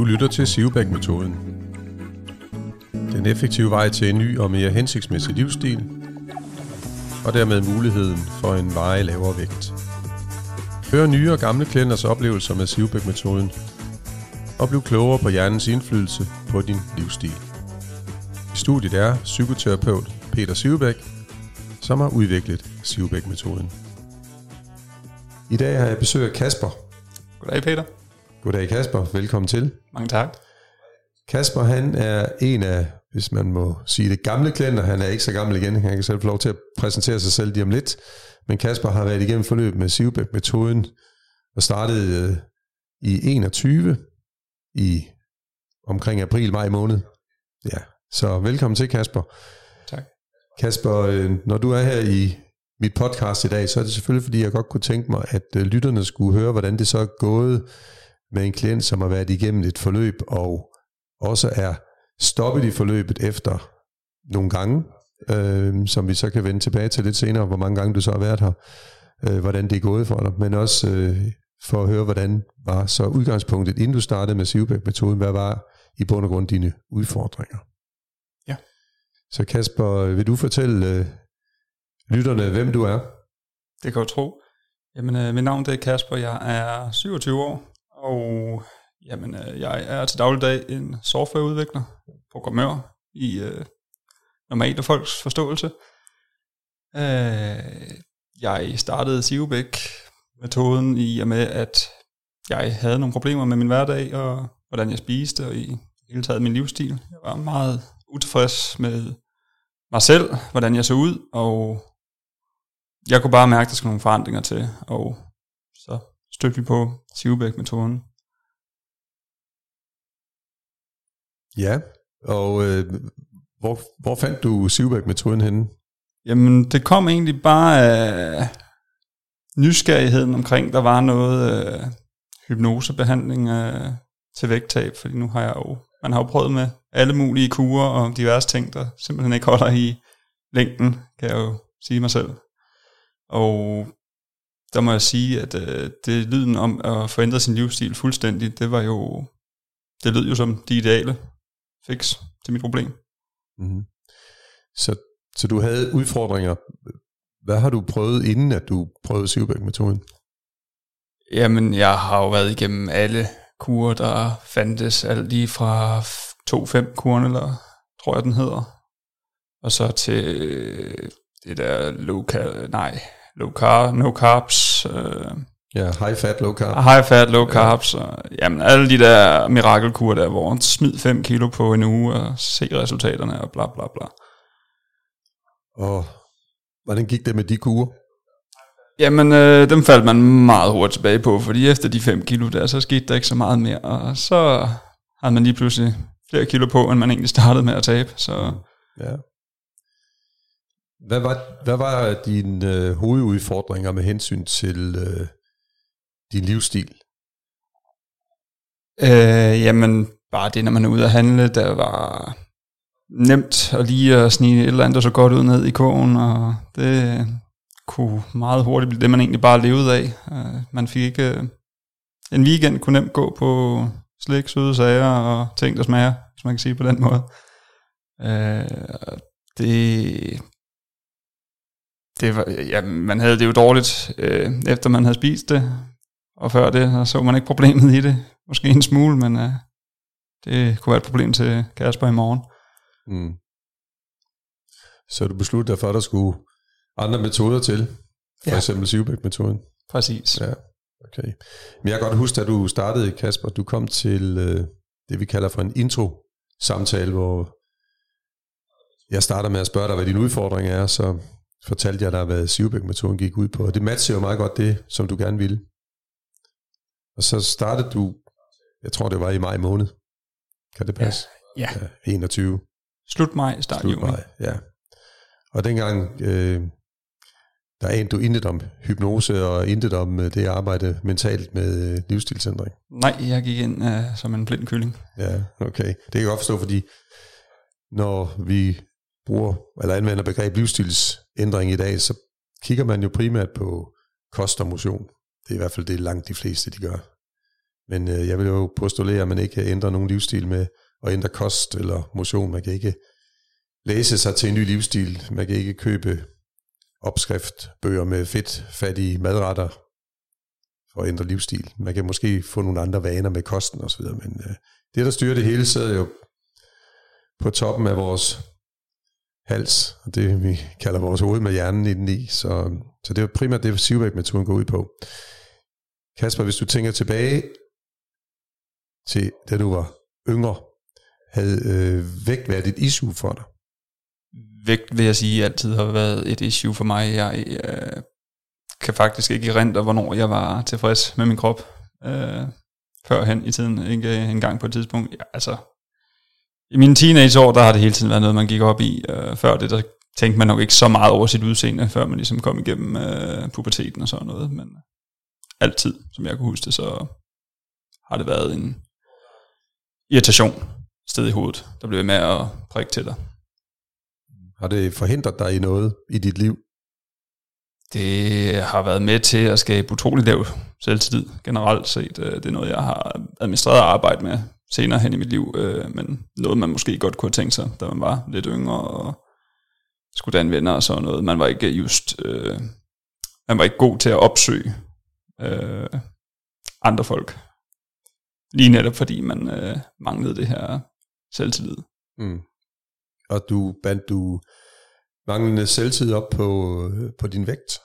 Du lytter til Sivbæk-metoden. Den effektive vej til en ny og mere hensigtsmæssig livsstil, og dermed muligheden for en veje lavere vægt. Hør nye og gamle klienters oplevelser med Sivbæk-metoden, og bliv klogere på hjernens indflydelse på din livsstil. I studiet er psykoterapeut Peter Sivbæk, som har udviklet Sivbæk-metoden. I dag har jeg besøg af Kasper. Goddag Peter. Goddag Kasper, velkommen til. Mange tak. Kasper han er en af, hvis man må sige det, gamle klienter. Han er ikke så gammel igen, han kan selv få lov til at præsentere sig selv lige om lidt. Men Kasper har været igennem forløb med Sivbæk-metoden og startede øh, i 21 i omkring april-maj måned. Ja, så velkommen til Kasper. Tak. Kasper, øh, når du er her i mit podcast i dag, så er det selvfølgelig, fordi jeg godt kunne tænke mig, at øh, lytterne skulle høre, hvordan det så er gået med en klient, som har været igennem et forløb, og også er stoppet i forløbet efter nogle gange, øh, som vi så kan vende tilbage til lidt senere, hvor mange gange du så har været her, øh, hvordan det er gået for dig, men også øh, for at høre, hvordan var så udgangspunktet, inden du startede med Sivbæk-metoden, hvad var i bund og grund dine udfordringer? Ja. Så Kasper, vil du fortælle øh, lytterne, hvem du er? Det kan du tro. Jamen, øh, mit navn det er Kasper, jeg er 27 år, og jamen, øh, jeg er til dagligdag en softwareudvikler, programmør i øh, normale folks forståelse. Øh, jeg startede Sivbæk metoden i og med, at jeg havde nogle problemer med min hverdag, og hvordan jeg spiste, og i hele taget min livsstil. Jeg var meget utilfreds med mig selv, hvordan jeg så ud, og jeg kunne bare mærke, at der skulle nogle forandringer til, og så vi på Sivbæk-metoden. Ja, og øh, hvor, hvor fandt du Sivbæk-metoden henne? Jamen, det kom egentlig bare af nysgerrigheden omkring, der var noget øh, hypnosebehandling øh, til vægttab, fordi nu har jeg jo, man har jo prøvet med alle mulige kurer og diverse ting, der simpelthen ikke holder i længden, kan jeg jo sige mig selv. Og der må jeg sige, at øh, det lyden om at forændre sin livsstil fuldstændig, det var jo, det lød jo som de ideale fix til mit problem. Mm-hmm. Så, så du havde udfordringer. Hvad har du prøvet, inden at du prøvede Sivbæk-metoden? Jamen, jeg har jo været igennem alle kurer, der fandtes, alt lige fra 2-5-kuren, eller tror jeg, den hedder. Og så til det der low, nej, low carb, no carbs. Øh, ja, high fat, low carb. High fat, low carbs. Ja. Og, jamen, alle de der mirakelkurer der, hvor man smid 5 kilo på en uge og se resultaterne og bla bla bla. Og hvordan gik det med de kurer? Jamen, øh, dem faldt man meget hurtigt tilbage på, fordi efter de 5 kilo der, så skete der ikke så meget mere, og så havde man lige pludselig flere kilo på, end man egentlig startede med at tabe. Så. Ja. Hvad var, hvad var dine øh, hovedudfordringer med hensyn til øh, din livsstil? Øh, jamen, bare det, når man er ude at handle, der var nemt at lige at snige et eller andet, der så godt ud ned i kogen, og det kunne meget hurtigt blive det, man egentlig bare levede af. Øh, man fik ikke... Øh, en weekend kunne nemt gå på slik, søde sager og ting, der smager, hvis man kan sige på den måde. Øh, det, det var, ja, man havde det jo dårligt, øh, efter man havde spist det, og før det, så man ikke problemet i det. Måske en smule, men øh, det kunne være et problem til Kasper i morgen. Mm. Så du besluttede dig for, at der skulle andre metoder til, for ja. eksempel Sivbæk-metoden? Præcis. Ja, okay. Men jeg kan godt huske, at du startede, Kasper, du kom til øh, det, vi kalder for en intro-samtale, hvor jeg starter med at spørge dig, hvad din udfordring er, så fortalte jeg dig, hvad Sivbæk-metoden gik ud på. Og det matcher jo meget godt det, som du gerne ville. Og så startede du, jeg tror det var i maj måned. Kan det passe? Ja. ja. ja 21. Slut maj, start Slut maj, ja. Og dengang, øh, der endte du intet om hypnose og intet om øh, det arbejde mentalt med øh, livsstilsændring. Nej, jeg gik ind øh, som en blind kylling. Ja, okay. Det kan jeg godt forstå, fordi når vi bruger eller anvender begreb livsstilsændring i dag, så kigger man jo primært på kost og motion. Det er i hvert fald det langt de fleste, de gør. Men øh, jeg vil jo postulere, at man ikke kan ændre nogen livsstil med at ændre kost eller motion. Man kan ikke læse sig til en ny livsstil. Man kan ikke købe opskriftbøger med fedt, fattige madretter for at ændre livsstil. Man kan måske få nogle andre vaner med kosten osv., men øh, det, der styrer det hele, sidder jo på toppen af vores hals, og det vi kalder vores hoved med hjernen i den i. Så, så det er primært det, Sivbæk-metoden går ud på. Kasper, hvis du tænker tilbage til da du var yngre, havde øh, vægt været et issue for dig? Vægt vil jeg sige altid har været et issue for mig. Jeg øh, kan faktisk ikke erindre, hvornår jeg var tilfreds med min krop øh, førhen i tiden. Ikke øh, engang på et tidspunkt. Ja, altså, i mine teenageår, der har det hele tiden været noget, man gik op i. Øh, før det, der tænkte man nok ikke så meget over sit udseende, før man ligesom kom igennem øh, puberteten og sådan noget. Men altid, som jeg kunne huske det, så har det været en irritation sted i hovedet, der bliver med at prikke til dig. Har det forhindret dig i noget i dit liv? Det har været med til at skabe utrolig lav selvtillid generelt set. Øh, det er noget, jeg har administreret og arbejdet med senere hen i mit liv, øh, men noget, man måske godt kunne have tænkt sig, da man var lidt yngre og skulle danne venner og sådan noget. Man var ikke just, øh, man var ikke god til at opsøge øh, andre folk. Lige netop fordi man øh, manglede det her selvtillid. Mm. Og du bandt du manglende selvtid op på, øh, på din vægt?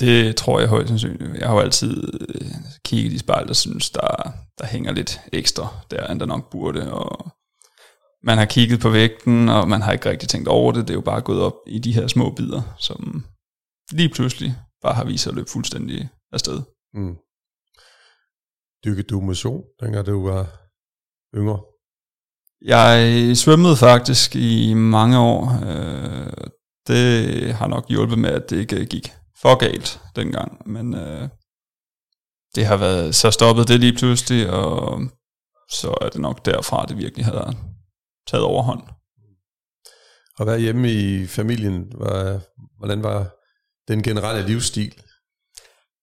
Det tror jeg højst sandsynligt. Jeg har jo altid øh, kigget i spejlet og synes, der, der hænger lidt ekstra der, end der nok burde. Og man har kigget på vægten, og man har ikke rigtig tænkt over det. Det er jo bare gået op i de her små bidder, som lige pludselig bare har vist sig at løbe fuldstændig afsted. Mm. Dykkede du motion, dengang du var yngre? Jeg svømmede faktisk i mange år. Øh, det har nok hjulpet med, at det ikke gik for galt dengang, men øh, det har været, så stoppet det lige pludselig, og så er det nok derfra, det virkelig har taget overhånd. Og hvad hjemme i familien, hvordan var den generelle livsstil?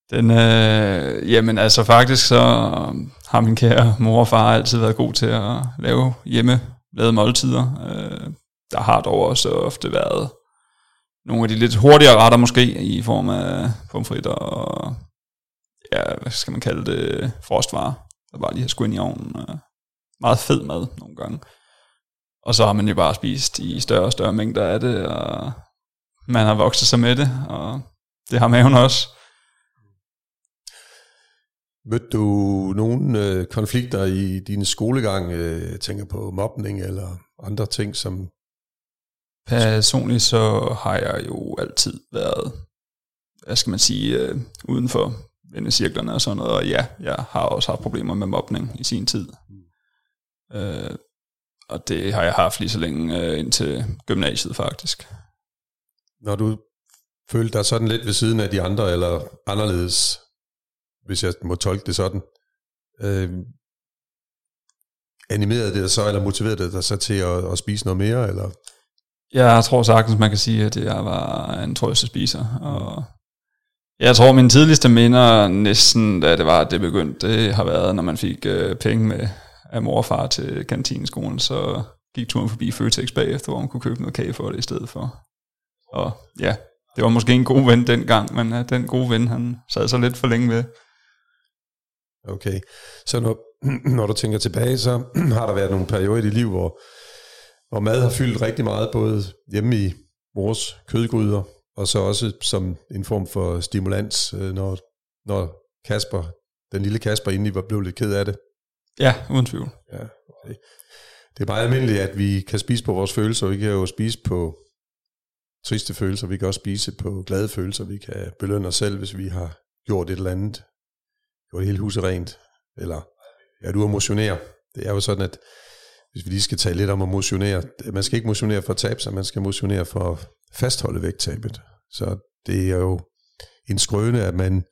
Den, øh, jamen altså faktisk så har min kære mor og far altid været god til at lave hjemme lavede måltider. Øh, der har dog også ofte været nogle af de lidt hurtigere retter måske, i form af pomfritter og, ja, hvad skal man kalde det, frostvarer, der bare lige har skudt ind i ovnen. Øh. Meget fed mad nogle gange. Og så har man jo bare spist i større og større mængder af det, og man har vokset sig med det, og det har maven også. Mødte du nogle øh, konflikter i din skolegang? Øh, jeg tænker på mobning eller andre ting, som... Personligt så har jeg jo altid været, hvad skal man sige, øh, uden for vennecirklerne og sådan noget. Og ja, jeg har også haft problemer med mobning i sin tid. Mm. Øh, og det har jeg haft lige så længe øh, indtil gymnasiet faktisk. Når du følte dig sådan lidt ved siden af de andre, eller anderledes hvis jeg må tolke det sådan. Øh, animerede det dig så, eller motiverede det dig så til at, at spise noget mere? Eller? Jeg tror sagtens, man kan sige, at jeg var en trøste spiser. Og jeg tror, min tidligste minder næsten, da det var, at det begyndte, det har været, når man fik øh, penge med af mor og far til kantineskolen, så gik turen forbi Føtex bagefter, hvor man kunne købe noget kage for det i stedet for. Og ja, det var måske en god ven dengang, men ja, den gode ven, han sad så lidt for længe ved. Okay, så når, når du tænker tilbage, så har der været nogle perioder i dit liv, hvor, hvor mad har fyldt rigtig meget, både hjemme i mors kødgryder, og så også som en form for stimulans, øh, når, når Kasper, den lille Kasper indeni var blevet lidt ked af det. Ja, uden tvivl. Ja, okay. Det er meget almindeligt, at vi kan spise på vores følelser, vi kan jo spise på triste følelser, vi kan også spise på glade følelser, vi kan belønne os selv, hvis vi har gjort et eller andet gjorde hele huset rent, eller ja, du er. Det er jo sådan, at hvis vi lige skal tale lidt om at motionere, man skal ikke motionere for at tabe sig, man skal motionere for at fastholde vægttabet. Så det er jo en skrøne, at man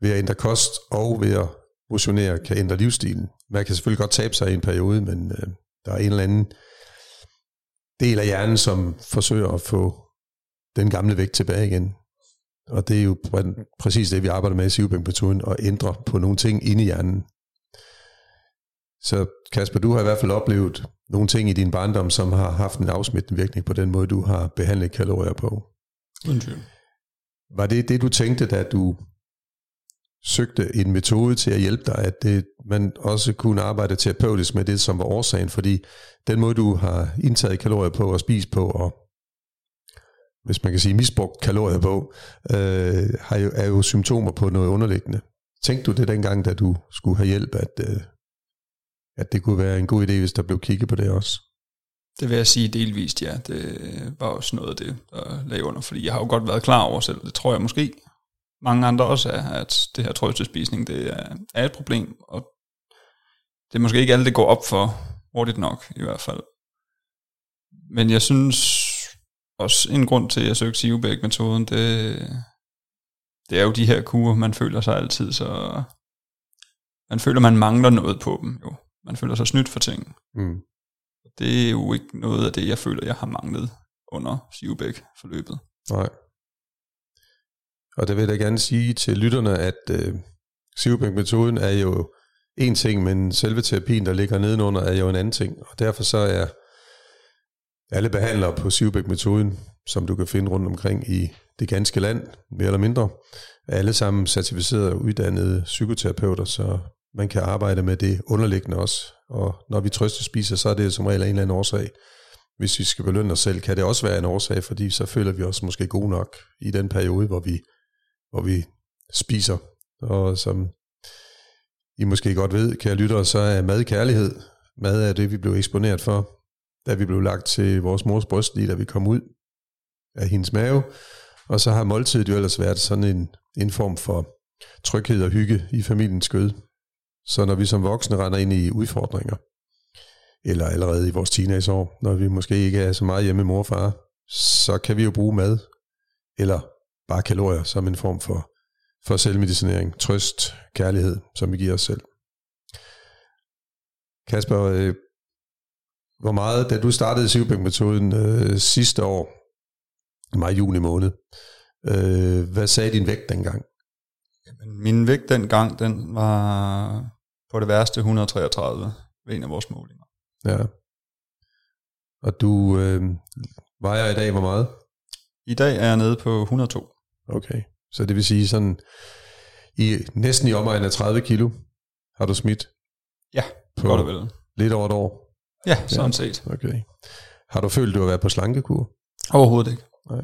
ved at ændre kost og ved at motionere kan ændre livsstilen. Man kan selvfølgelig godt tabe sig i en periode, men øh, der er en eller anden del af hjernen, som forsøger at få den gamle vægt tilbage igen. Og det er jo præcis det, vi arbejder med i Sivbæk-metoden, at ændre på nogle ting inde i hjernen. Så Kasper, du har i hvert fald oplevet nogle ting i din barndom, som har haft en afsmittende virkning på den måde, du har behandlet kalorier på. Undskyld. Var det det, du tænkte, da du søgte en metode til at hjælpe dig, at det, man også kunne arbejde terapeutisk med det, som var årsagen, fordi den måde, du har indtaget kalorier på og spist på, og hvis man kan sige misbrugt kalorier på, øh, har jo, er jo symptomer på noget underliggende. Tænkte du det dengang, da du skulle have hjælp, at, øh, at det kunne være en god idé, hvis der blev kigget på det også? Det vil jeg sige delvist, ja. Det var også noget af det, der lagde under, fordi jeg har jo godt været klar over selv, det tror jeg måske, mange andre også er, at det her trøstespisning, det er, er et problem, og det er måske ikke alt, det går op for hurtigt nok, i hvert fald. Men jeg synes også, en grund til, at jeg søgte Sivbæk-metoden, det, det er jo de her kurer, man føler sig altid så... Man føler, man mangler noget på dem, jo. Man føler sig snydt for ting. Mm. Det er jo ikke noget af det, jeg føler, jeg har manglet under Sivbæk-forløbet. Nej. Og det vil jeg da gerne sige til lytterne, at øh, Sivbæk-metoden er jo en ting, men selve terapien, der ligger nedenunder, er jo en anden ting. Og derfor så er alle behandlere på Sivbæk-metoden, som du kan finde rundt omkring i det ganske land, mere eller mindre, er alle sammen certificerede og uddannede psykoterapeuter, så man kan arbejde med det underliggende også. Og når vi trøster spiser, så er det som regel en eller anden årsag. Hvis vi skal belønne os selv, kan det også være en årsag, fordi så føler vi os måske gode nok i den periode, hvor vi, hvor vi spiser. Og som I måske godt ved, kære lyttere, så er mad kærlighed. Mad er det, vi blev eksponeret for, da vi blev lagt til vores mors bryst, lige da vi kom ud af hendes mave. Og så har måltidet jo ellers været sådan en, en form for tryghed og hygge i familiens skød. Så når vi som voksne render ind i udfordringer, eller allerede i vores teenageår, når vi måske ikke er så meget hjemme med mor og far, så kan vi jo bruge mad, eller bare kalorier, som en form for, for selvmedicinering, trøst, kærlighed, som vi giver os selv. Kasper, øh, hvor meget, da du startede Sivbæk-metoden øh, sidste år, maj-juni måned, øh, hvad sagde din vægt dengang? Jamen, min vægt dengang, den var på det værste 133 ved en af vores målinger. Ja. Og du øh, vejer i dag hvor meget? I dag er jeg nede på 102. Okay. Så det vil sige sådan, i næsten i omegn af 30 kilo har du smidt? Ja, på godt og vel. Lidt over et år? Ja, sådan ja. set. Okay. Har du følt, du har været på slankekur? Overhovedet ikke. Nej.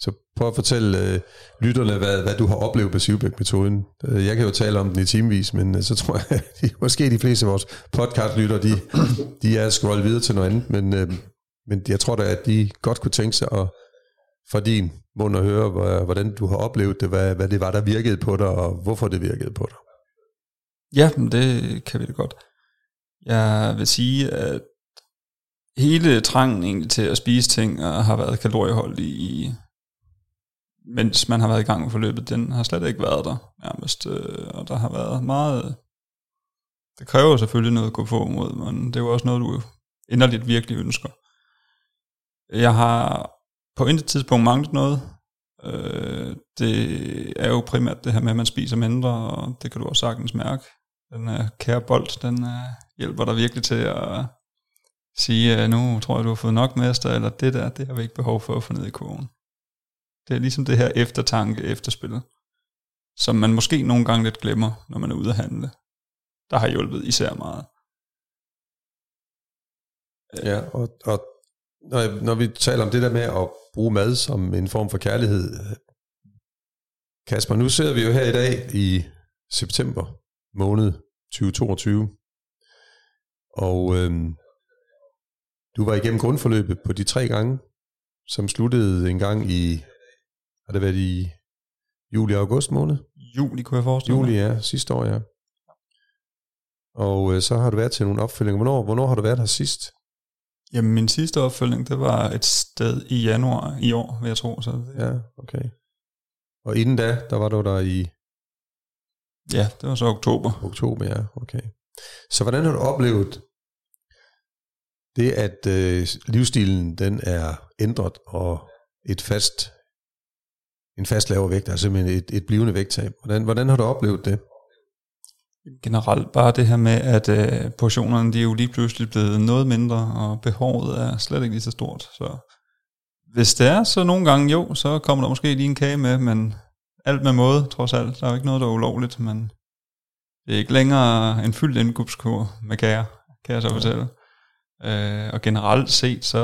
Så prøv at fortælle øh, lytterne, hvad, hvad du har oplevet på Sivbæk-metoden. Øh, jeg kan jo tale om den i timevis, men øh, så tror jeg, at de, måske de fleste af vores podcast-lyttere, de, de er scrollet videre til noget andet, men, øh, men jeg tror da, at de godt kunne tænke sig at fra din mund at høre, hvordan du har oplevet det, hvad, hvad det var, der virkede på dig, og hvorfor det virkede på dig. Ja, det kan vi da godt. Jeg vil sige, at hele trangen egentlig til at spise ting og har været kalorieholdig i, mens man har været i gang med forløbet, den har slet ikke været der nærmest, øh, og der har været meget, øh, det kræver selvfølgelig noget at gå få mod, men det er jo også noget, du inderligt virkelig ønsker. Jeg har på intet tidspunkt manglet noget. Øh, det er jo primært det her med, at man spiser mindre, og det kan du også sagtens mærke. Den er kære bold, den er, hjælper dig virkelig til at sige, at nu tror jeg, du har fået nok mester, eller det der, det har vi ikke behov for at få ned i kurven. Det er ligesom det her eftertanke, efterspil, som man måske nogle gange lidt glemmer, når man er ude at handle. Der har hjulpet især meget. Ja, og, og når, når vi taler om det der med at bruge mad som en form for kærlighed, Kasper, nu sidder vi jo her i dag i september måned 2022, og øhm, du var igennem grundforløbet på de tre gange, som sluttede en gang i, har det været i juli og august måned? Juli kunne jeg forestille Juli, ja, sidste år, ja. Og øh, så har du været til nogle opfølginger. Hvornår, hvornår har du været her sidst? Jamen, min sidste opfølgning, det var et sted i januar i år, vil jeg tro. Så det... Ja, okay. Og inden da, der var du der i... Ja, det var så oktober. Oktober, ja, okay. Så hvordan har du oplevet det, at øh, livsstilen den er ændret, og et fast, en fast lavere vægt, altså simpelthen et, et blivende vægttab. Hvordan, hvordan har du oplevet det? Generelt bare det her med, at øh, portionerne de er jo lige pludselig blevet noget mindre, og behovet er slet ikke lige så stort. Så hvis det er, så nogle gange jo, så kommer der måske lige en kage med, men alt med måde, trods alt. Der er jo ikke noget, der er ulovligt, men det er ikke længere en fyldt indkøbskur med kager, kan jeg så fortælle. Øh, og generelt set, så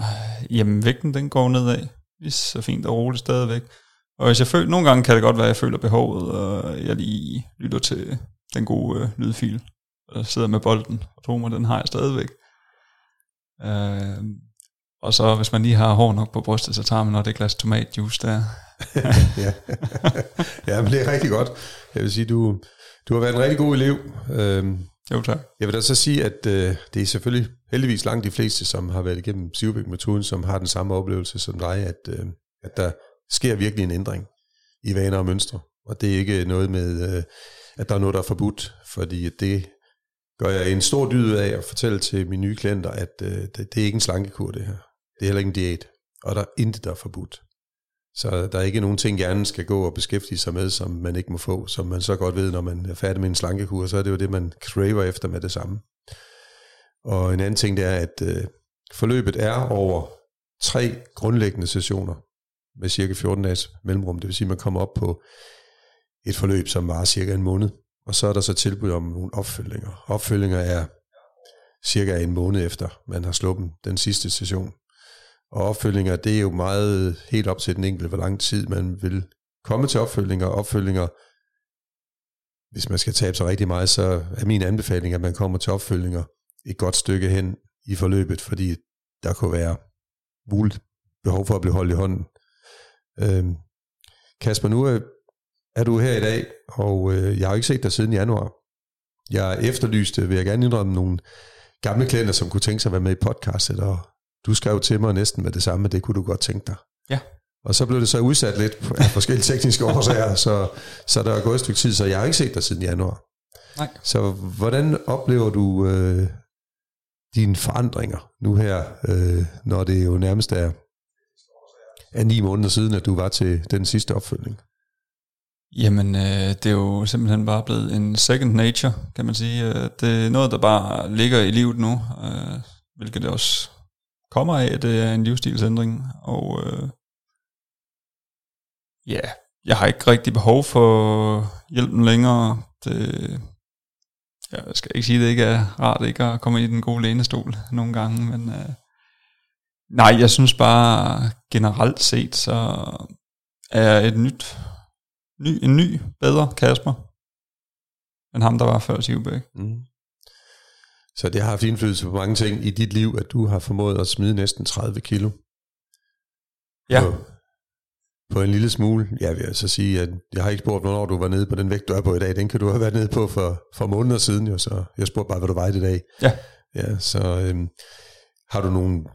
øh, jamen vægten den går nedad. Lige så fint og roligt stadigvæk. Og hvis jeg føler, nogle gange kan det godt være, at jeg føler behovet, og jeg lige lytter til den gode øh, lydfil, og sidder med bolden, og tror mig, den har jeg stadigvæk. Øh, og så hvis man lige har hår nok på brystet, så tager man noget det glas tomatjuice der. ja. ja, men det er rigtig godt. Jeg vil sige, du, du har været en rigtig god elev. Øhm, jo, tak. Jeg vil da så sige, at øh, det er selvfølgelig heldigvis langt de fleste, som har været igennem Sivbæk-metoden, som har den samme oplevelse som dig, at, øh, at der sker virkelig en ændring i vaner og mønstre. Og det er ikke noget med, øh, at der er noget, der er forbudt, fordi det gør jeg en stor dyd af at fortælle til mine nye klienter, at øh, det, det er ikke en slankekur, det her. Det er heller ikke en diæt, og der er intet, der er forbudt. Så der er ikke nogen ting, hjernen skal gå og beskæftige sig med, som man ikke må få, som man så godt ved, når man er færdig med en slankekur, så er det jo det, man craver efter med det samme. Og en anden ting, det er, at øh, forløbet er over tre grundlæggende sessioner med cirka 14 dages mellemrum. Det vil sige, at man kommer op på et forløb, som var cirka en måned. Og så er der så tilbud om nogle opfølgninger. Opfølginger er cirka en måned efter, man har sluppet den sidste session. Og opfølgninger, det er jo meget helt op til den enkelte, hvor lang tid man vil komme til opfølgninger. Opfølgninger, hvis man skal tabe sig rigtig meget, så er min anbefaling, at man kommer til opfølgninger et godt stykke hen i forløbet, fordi der kunne være muligt behov for at blive holdt i hånden. Øhm, Kasper, nu er, er du her i dag, og øh, jeg har ikke set dig siden januar. Jeg efterlyste, vil jeg gerne indrømme, nogle gamle klienter, som kunne tænke sig at være med i podcastet, og du skrev til mig næsten med det samme, det kunne du godt tænke dig. Ja. Og så blev det så udsat lidt af forskellige tekniske årsager, så, så der er gået et stykke tid, så jeg har ikke set dig siden januar. Nej. Så hvordan oplever du øh, dine forandringer nu her, øh, når det jo nærmest er, er ni måneder siden, at du var til den sidste opfølgning? Jamen, øh, det er jo simpelthen bare blevet en second nature, kan man sige. Øh, det er noget, der bare ligger i livet nu, øh, hvilket det også kommer af, at det er en livsstilsændring, og øh, ja, jeg har ikke rigtig behov for hjælpen længere. Det, jeg skal ikke sige, at det ikke er rart ikke at komme i den gode lænestol nogle gange, men øh, nej, jeg synes bare generelt set, så er et nyt, ny, en ny, bedre Kasper, end ham, der var før Sivbæk. Mm. Så det har haft indflydelse på mange ting i dit liv, at du har formået at smide næsten 30 kilo. Ja. På, på en lille smule. Jeg vil altså sige, at jeg har ikke spurgt, hvornår du var nede på den vægt, du er på i dag. Den kan du have været nede på for, for måneder siden, jo, så jeg spurgte bare, hvad du vejede i dag. Ja. Ja, så øhm, har du nogen,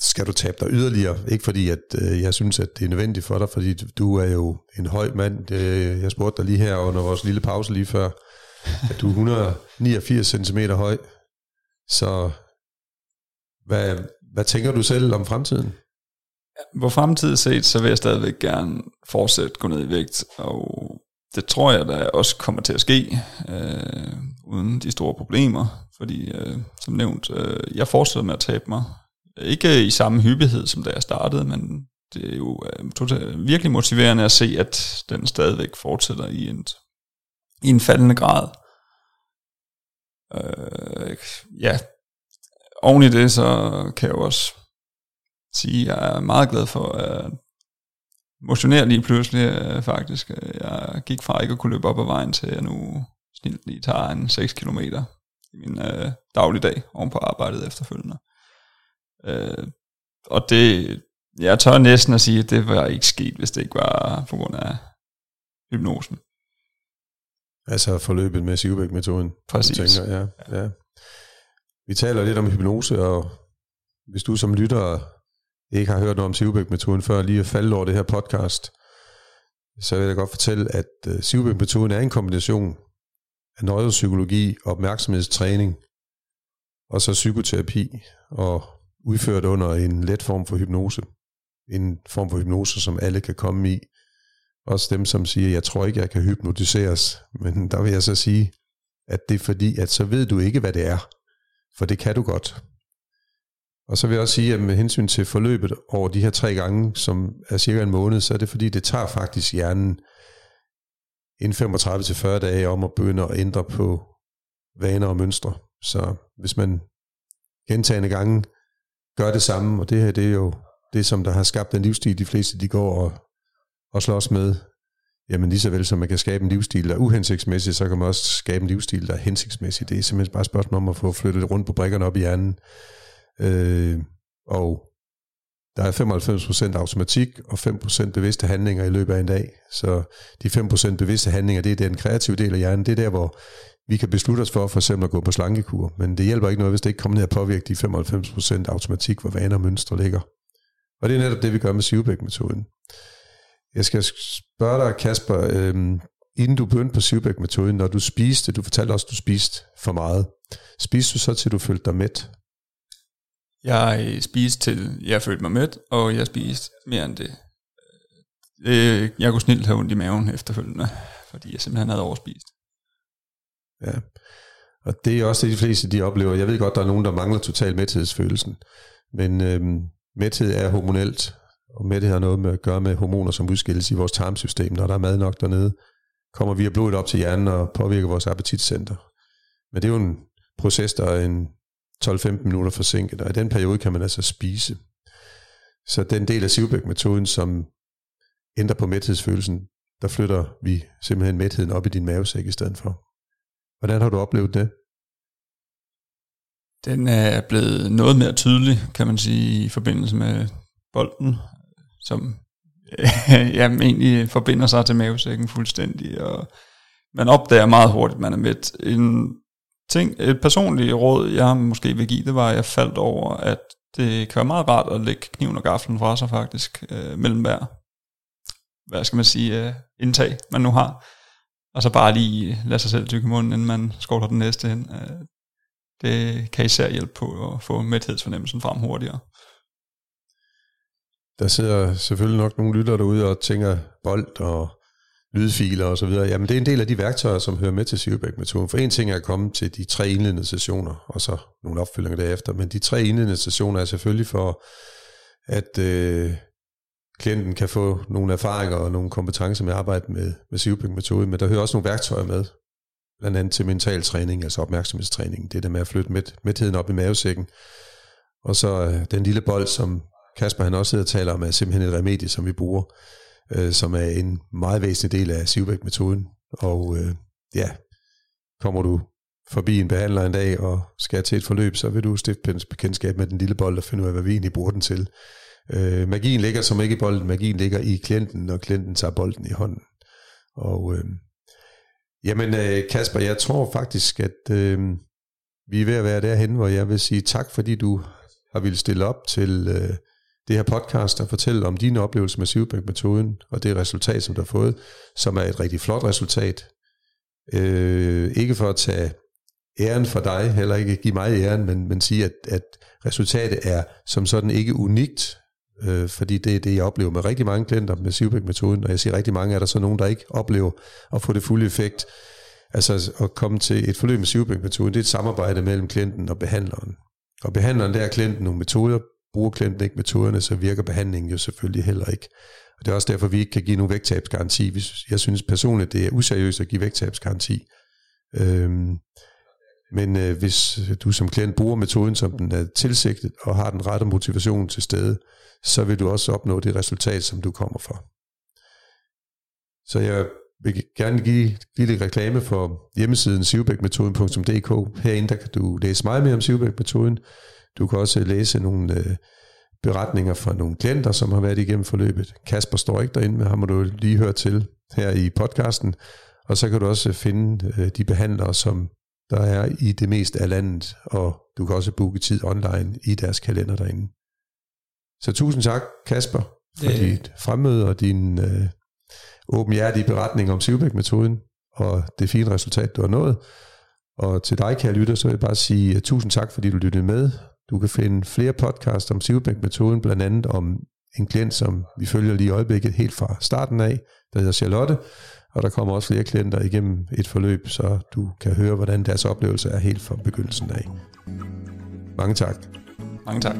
skal du tabe dig yderligere? Ikke fordi, at øh, jeg synes, at det er nødvendigt for dig, fordi du er jo en høj mand. Det, jeg spurgte dig lige her under vores lille pause lige før, at du er 189 cm høj. Så hvad, hvad tænker du selv om fremtiden? På fremtiden set, så vil jeg stadigvæk gerne fortsætte gå ned i vægt, og det tror jeg da også kommer til at ske, øh, uden de store problemer, fordi øh, som nævnt, øh, jeg fortsætter med at tabe mig. Ikke i samme hyppighed, som da jeg startede, men det er jo øh, totalt, virkelig motiverende at se, at den stadigvæk fortsætter i en, i en faldende grad. Øh, ja, oven i det, så kan jeg jo også sige, at jeg er meget glad for at motionere lige pludselig, øh, faktisk. Øh, jeg gik fra ikke at kunne løbe op ad vejen til, at jeg nu snilt lige tager en 6 km i min øh, dagligdag oven på arbejdet efterfølgende. Øh, og det, jeg tør næsten at sige, at det var ikke sket, hvis det ikke var på grund af hypnosen. Altså forløbet med Sivbæk-metoden. Præcis. Tænker, ja, ja. Vi taler lidt om hypnose, og hvis du som lytter ikke har hørt noget om Sivbæk-metoden før, lige at falde over det her podcast, så vil jeg godt fortælle, at uh, Sivbæk-metoden er en kombination af neuropsykologi, opmærksomhedstræning, og så psykoterapi, og udført under en let form for hypnose. En form for hypnose, som alle kan komme i, også dem, som siger, jeg tror ikke, jeg kan hypnotiseres. Men der vil jeg så sige, at det er fordi, at så ved du ikke, hvad det er. For det kan du godt. Og så vil jeg også sige, at med hensyn til forløbet over de her tre gange, som er cirka en måned, så er det fordi, det tager faktisk hjernen inden 35-40 dage om at begynde at ændre på vaner og mønstre. Så hvis man gentagende gange gør det samme, og det her det er jo det, som der har skabt den livsstil, de fleste de går og, og slås med, jamen lige så vel som man kan skabe en livsstil, der er uhensigtsmæssig, så kan man også skabe en livsstil, der er hensigtsmæssig. Det er simpelthen bare et spørgsmål om at få flyttet rundt på brikkerne op i hjernen. Øh, og der er 95% automatik og 5% bevidste handlinger i løbet af en dag. Så de 5% bevidste handlinger, det er den kreative del af hjernen. Det er der, hvor vi kan beslutte os for for eksempel at gå på slankekur. Men det hjælper ikke noget, hvis det ikke kommer ned og påvirke de 95% automatik, hvor vaner og mønstre ligger. Og det er netop det, vi gør med Sivbæk-metoden. Jeg skal spørge dig, Kasper, øhm, inden du begyndte på Sivbæk-metoden, når du spiste, du fortalte også, at du spiste for meget. Spiste du så til, du følte dig mæt? Jeg spiste til, jeg følte mig mæt, og jeg spiste mere end det. Øh, jeg kunne snilt have ondt i maven efterfølgende, fordi jeg simpelthen havde overspist. Ja, og det er også det, de fleste de oplever. Jeg ved godt, der er nogen, der mangler total mæthedsfølelsen, men øhm, mæthed er hormonelt, og mæthed har noget med at gøre med hormoner, som udskilles i vores tarmsystem. Når der er mad nok dernede, kommer via blodet op til hjernen og påvirker vores appetitcenter. Men det er jo en proces, der er en 12-15 minutter forsinket, og i den periode kan man altså spise. Så den del af Sivbæk-metoden, som ændrer på mæthedsfølelsen, der flytter vi simpelthen mætheden op i din mavesæk i stedet for. Hvordan har du oplevet det? Den er blevet noget mere tydelig, kan man sige, i forbindelse med bolden, som jamen, egentlig forbinder sig til mavesækken fuldstændig, og man opdager meget hurtigt, man er med. En ting, et personligt råd, jeg måske vil give, det var, at jeg faldt over, at det kan være meget rart at lægge kniven og gaflen fra sig faktisk, øh, mellem hver, hvad skal man sige, øh, indtag, man nu har. Og så bare lige lade sig selv tykke munden, inden man skåler den næste hen. Øh, det kan især hjælpe på at få mæthedsfornemmelsen frem hurtigere. Der sidder selvfølgelig nok nogle lytter derude og tænker bold og lydfiler og så videre. Jamen det er en del af de værktøjer, som hører med til Sivebæk-metoden. For en ting er at komme til de tre indledende sessioner, og så nogle opfølgninger derefter. Men de tre indledende sessioner er selvfølgelig for, at øh, klienten kan få nogle erfaringer og nogle kompetencer med at arbejde med, med Sivebæk-metoden. Men der hører også nogle værktøjer med, blandt andet til mental træning, altså opmærksomhedstræning. Det er det med at flytte med, medheden op i mavesækken. Og så øh, den lille bold, som Kasper han også sidder og taler om, er simpelthen et remedie, som vi bruger øh, som er en meget væsentlig del af Sivbæk-metoden. Og øh, ja, kommer du forbi en behandler en dag og skal til et forløb, så vil du stifte bekendtskab med den lille bold og finde ud af, hvad vi egentlig bruger den til. Øh, magien ligger som ikke i bolden, magien ligger i klienten, når klienten tager bolden i hånden. Og øh, jamen øh, Kasper, jeg tror faktisk, at øh, vi er ved at være derhen, hvor jeg vil sige tak, fordi du har ville stille op til øh, det her podcast og fortælle om dine oplevelser med Sivbæk-metoden og det resultat, som du har fået, som er et rigtig flot resultat. Øh, ikke for at tage æren for dig, heller ikke give mig æren, men, men sige, at, at resultatet er som sådan ikke unikt, øh, fordi det er det, jeg oplever med rigtig mange klienter med Sivbæk-metoden, og jeg siger rigtig mange, er der så nogen, der ikke oplever at få det fulde effekt. Altså at komme til et forløb med Sivbæk-metoden, det er et samarbejde mellem klienten og behandleren. Og behandleren der er klienten nogle metoder, bruger klienten ikke metoderne, så virker behandlingen jo selvfølgelig heller ikke. Og det er også derfor, vi ikke kan give nogen vægttabsgaranti. Jeg synes personligt, det er useriøst at give vægttabsgaranti. Øhm, men øh, hvis du som klient bruger metoden, som den er tilsigtet, og har den rette motivation til stede, så vil du også opnå det resultat, som du kommer for. Så jeg vil gerne give, lidt reklame for hjemmesiden sivbækmetoden.dk. Herinde der kan du læse meget mere om sivbækmetoden. Du kan også læse nogle øh, beretninger fra nogle klienter, som har været igennem forløbet. Kasper står ikke derinde, men ham må du lige høre til her i podcasten. Og så kan du også finde øh, de behandlere, som der er i det meste af landet, og du kan også booke tid online i deres kalender derinde. Så tusind tak, Kasper, for det... dit fremmøde og din øh, åbenhjertige beretning om Sivbæk-metoden, og det fine resultat, du har nået. Og til dig, kære lytter, så vil jeg bare sige uh, tusind tak, fordi du lyttede med. Du kan finde flere podcasts om Sivbæk-metoden, blandt andet om en klient, som vi følger lige i øjeblikket helt fra starten af, der hedder Charlotte, og der kommer også flere klienter igennem et forløb, så du kan høre, hvordan deres oplevelse er helt fra begyndelsen af. Mange tak. Mange tak.